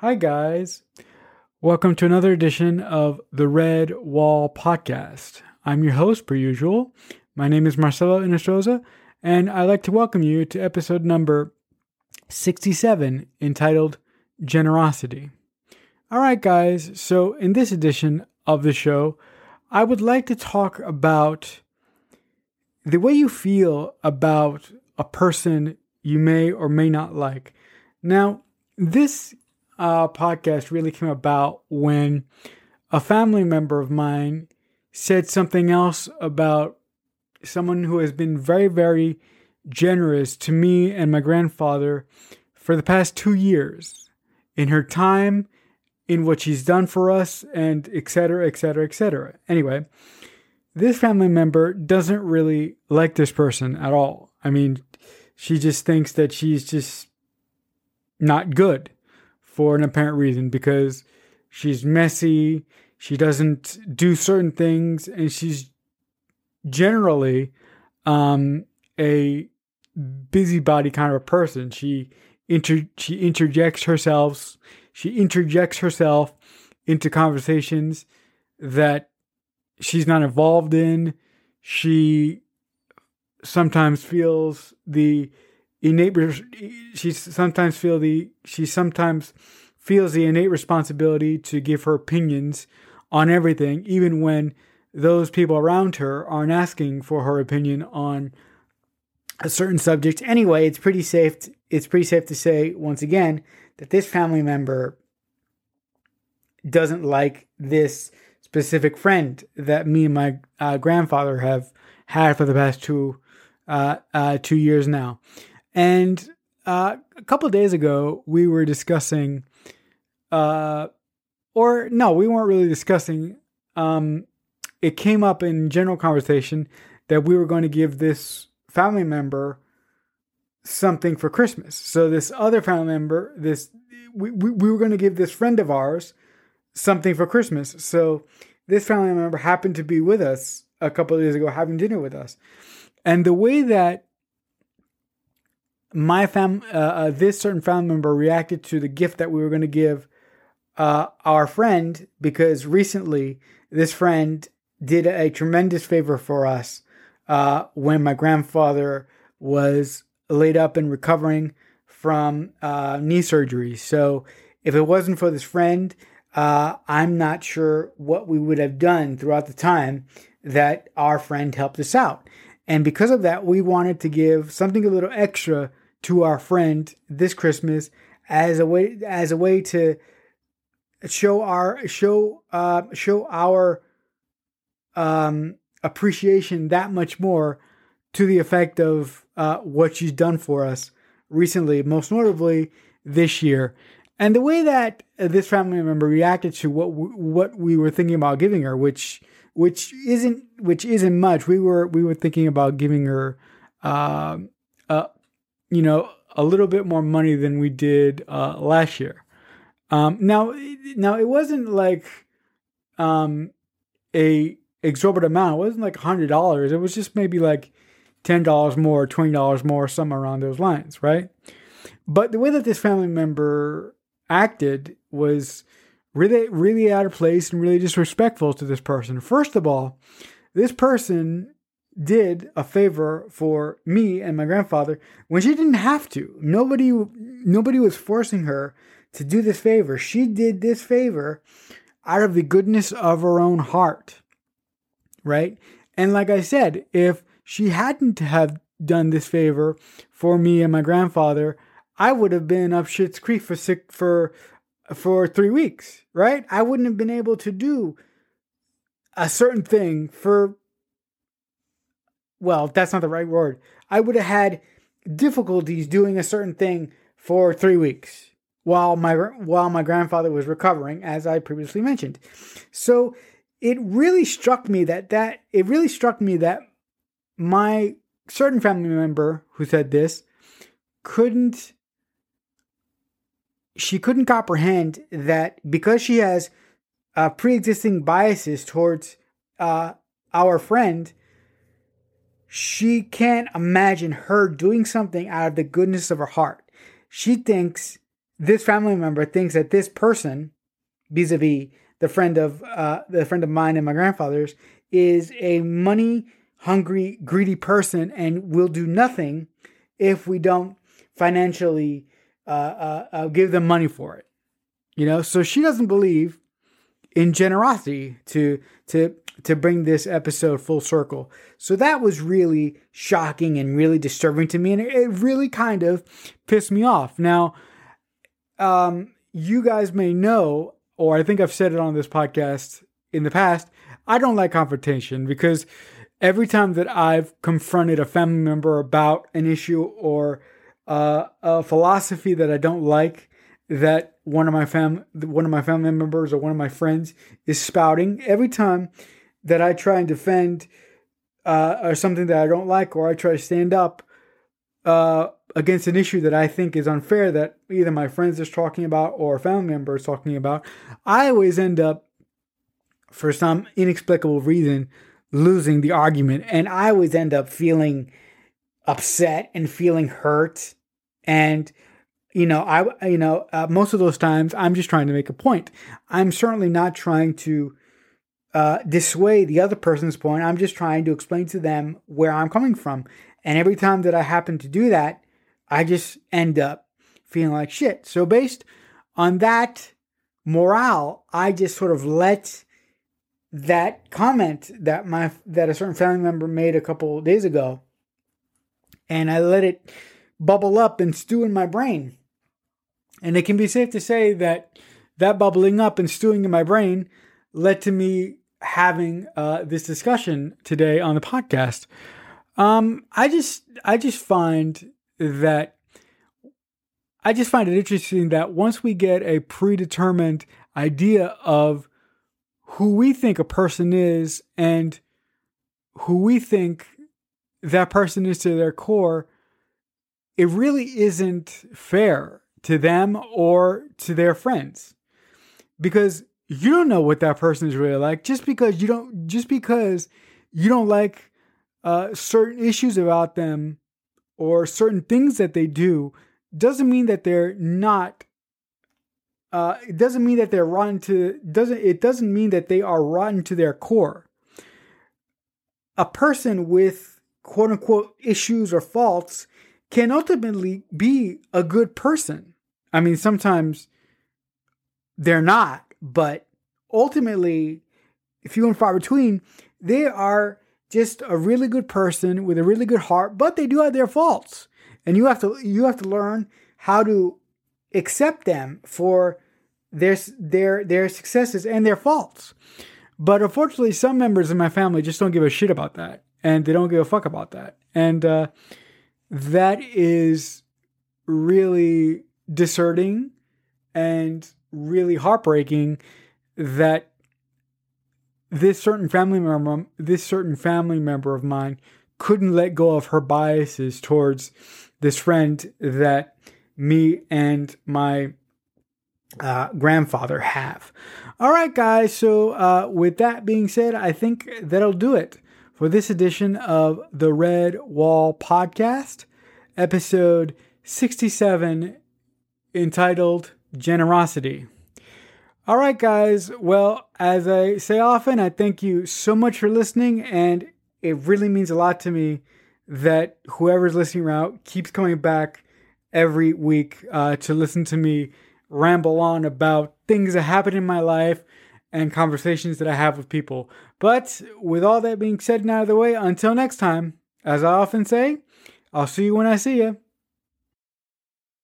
Hi, guys. Welcome to another edition of the Redwall Podcast. I'm your host, per usual. My name is Marcelo Inostroza, and I'd like to welcome you to episode number 67 entitled Generosity. All right, guys. So, in this edition of the show, I would like to talk about the way you feel about a person you may or may not like. Now, this uh, podcast really came about when a family member of mine said something else about someone who has been very, very generous to me and my grandfather for the past two years in her time, in what she's done for us, and et cetera, et cetera, et cetera. Anyway, this family member doesn't really like this person at all. I mean, she just thinks that she's just not good for an apparent reason because she's messy, she doesn't do certain things, and she's generally um, a busybody kind of a person. She inter- she interjects herself she interjects herself into conversations that she's not involved in. She sometimes feels the innate she sometimes feel the she sometimes feels the innate responsibility to give her opinions on everything even when those people around her aren't asking for her opinion on a certain subject anyway it's pretty safe to, it's pretty safe to say once again that this family member doesn't like this specific friend that me and my uh, grandfather have had for the past two uh, uh, two years now. And uh, a couple days ago, we were discussing, uh, or no, we weren't really discussing. Um, it came up in general conversation that we were going to give this family member something for Christmas. So this other family member, this we, we, we were going to give this friend of ours something for Christmas. So this family member happened to be with us a couple of days ago having dinner with us. And the way that my fam, uh, uh, this certain family member reacted to the gift that we were going to give uh, our friend, because recently this friend did a tremendous favor for us uh, when my grandfather was laid up and recovering from uh, knee surgery. So if it wasn't for this friend, uh, I'm not sure what we would have done throughout the time that our friend helped us out. And because of that, we wanted to give something a little extra to our friend this Christmas as a way as a way to show our show uh show our um appreciation that much more to the effect of uh what she's done for us recently, most notably this year. And the way that this family member reacted to what we, what we were thinking about giving her, which which isn't which isn't much. We were we were thinking about giving her, uh, uh, you know, a little bit more money than we did uh, last year. Um, now, now it wasn't like um, a exorbitant amount. It wasn't like hundred dollars. It was just maybe like ten dollars more, twenty dollars more, somewhere around those lines, right? But the way that this family member acted was really, really out of place and really disrespectful to this person. First of all, this person did a favor for me and my grandfather when she didn't have to. Nobody, nobody was forcing her to do this favor. She did this favor out of the goodness of her own heart, right? And like I said, if she hadn't have done this favor for me and my grandfather, I would have been up Shit's Creek for six, for for three weeks, right? I wouldn't have been able to do a certain thing for, well, that's not the right word. I would have had difficulties doing a certain thing for three weeks while my while my grandfather was recovering, as I previously mentioned. So it really struck me that that it really struck me that my certain family member who said this couldn't she couldn't comprehend that because she has uh, pre-existing biases towards uh, our friend, she can't imagine her doing something out of the goodness of her heart. She thinks this family member thinks that this person, vis-a-vis the friend of uh, the friend of mine and my grandfather's, is a money hungry, greedy person and will do nothing if we don't financially uh, uh, uh, give them money for it. You know, so she doesn't believe in generosity to to to bring this episode full circle. So that was really shocking and really disturbing to me, and it really kind of pissed me off. Now, um, you guys may know, or I think I've said it on this podcast in the past. I don't like confrontation because every time that I've confronted a family member about an issue or uh, a philosophy that I don't like, that one of my fam one of my family members or one of my friends is spouting, every time that I try and defend uh, or something that I don't like, or I try to stand up uh, against an issue that I think is unfair that either my friends is talking about or a family member is talking about, I always end up, for some inexplicable reason, losing the argument. And I always end up feeling upset and feeling hurt. And, you know, I, you know, uh, most of those times I'm just trying to make a point. I'm certainly not trying to uh, dissuade the other person's point. I'm just trying to explain to them where I'm coming from. And every time that I happen to do that, I just end up feeling like shit. So, based on that morale, I just sort of let that comment that my that a certain family member made a couple days ago and I let it bubble up and stew in my brain. And it can be safe to say that that bubbling up and stewing in my brain led to me having uh, this discussion today on the podcast. Um, I just I just find that I just find it interesting that once we get a predetermined idea of who we think a person is and who we think that person is to their core, it really isn't fair to them or to their friends. Because you don't know what that person is really like just because you don't just because you don't like uh, certain issues about them or certain things that they do doesn't mean that they're not uh, it doesn't mean that they're rotten to doesn't it doesn't mean that they are rotten to their core. A person with quote unquote issues or faults can ultimately be a good person. I mean, sometimes they're not, but ultimately, few and far between, they are just a really good person with a really good heart, but they do have their faults. And you have to you have to learn how to accept them for their their their successes and their faults. But unfortunately, some members of my family just don't give a shit about that, and they don't give a fuck about that, and uh, that is really discerning and really heartbreaking. That this certain family member, this certain family member of mine, couldn't let go of her biases towards this friend that me and my uh, grandfather have. All right, guys. So, uh, with that being said, I think that'll do it for this edition of the Redwall Podcast, episode 67, entitled Generosity. All right, guys. Well, as I say often, I thank you so much for listening, and it really means a lot to me that whoever's listening out keeps coming back every week uh, to listen to me ramble on about things that happen in my life and conversations that I have with people. But with all that being said and out of the way, until next time, as I often say, I'll see you when I see you.